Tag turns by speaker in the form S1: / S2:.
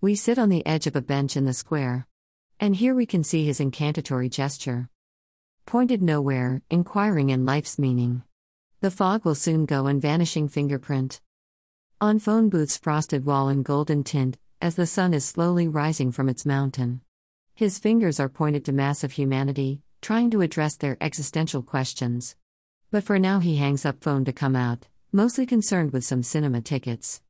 S1: We sit on the edge of a bench in the square. And here we can see his incantatory gesture. Pointed nowhere, inquiring in life's meaning. The fog will soon go and vanishing fingerprint. On phone booth's frosted wall in golden tint, as the sun is slowly rising from its mountain. His fingers are pointed to mass of humanity, trying to address their existential questions. But for now he hangs up phone to come out, mostly concerned with some cinema tickets.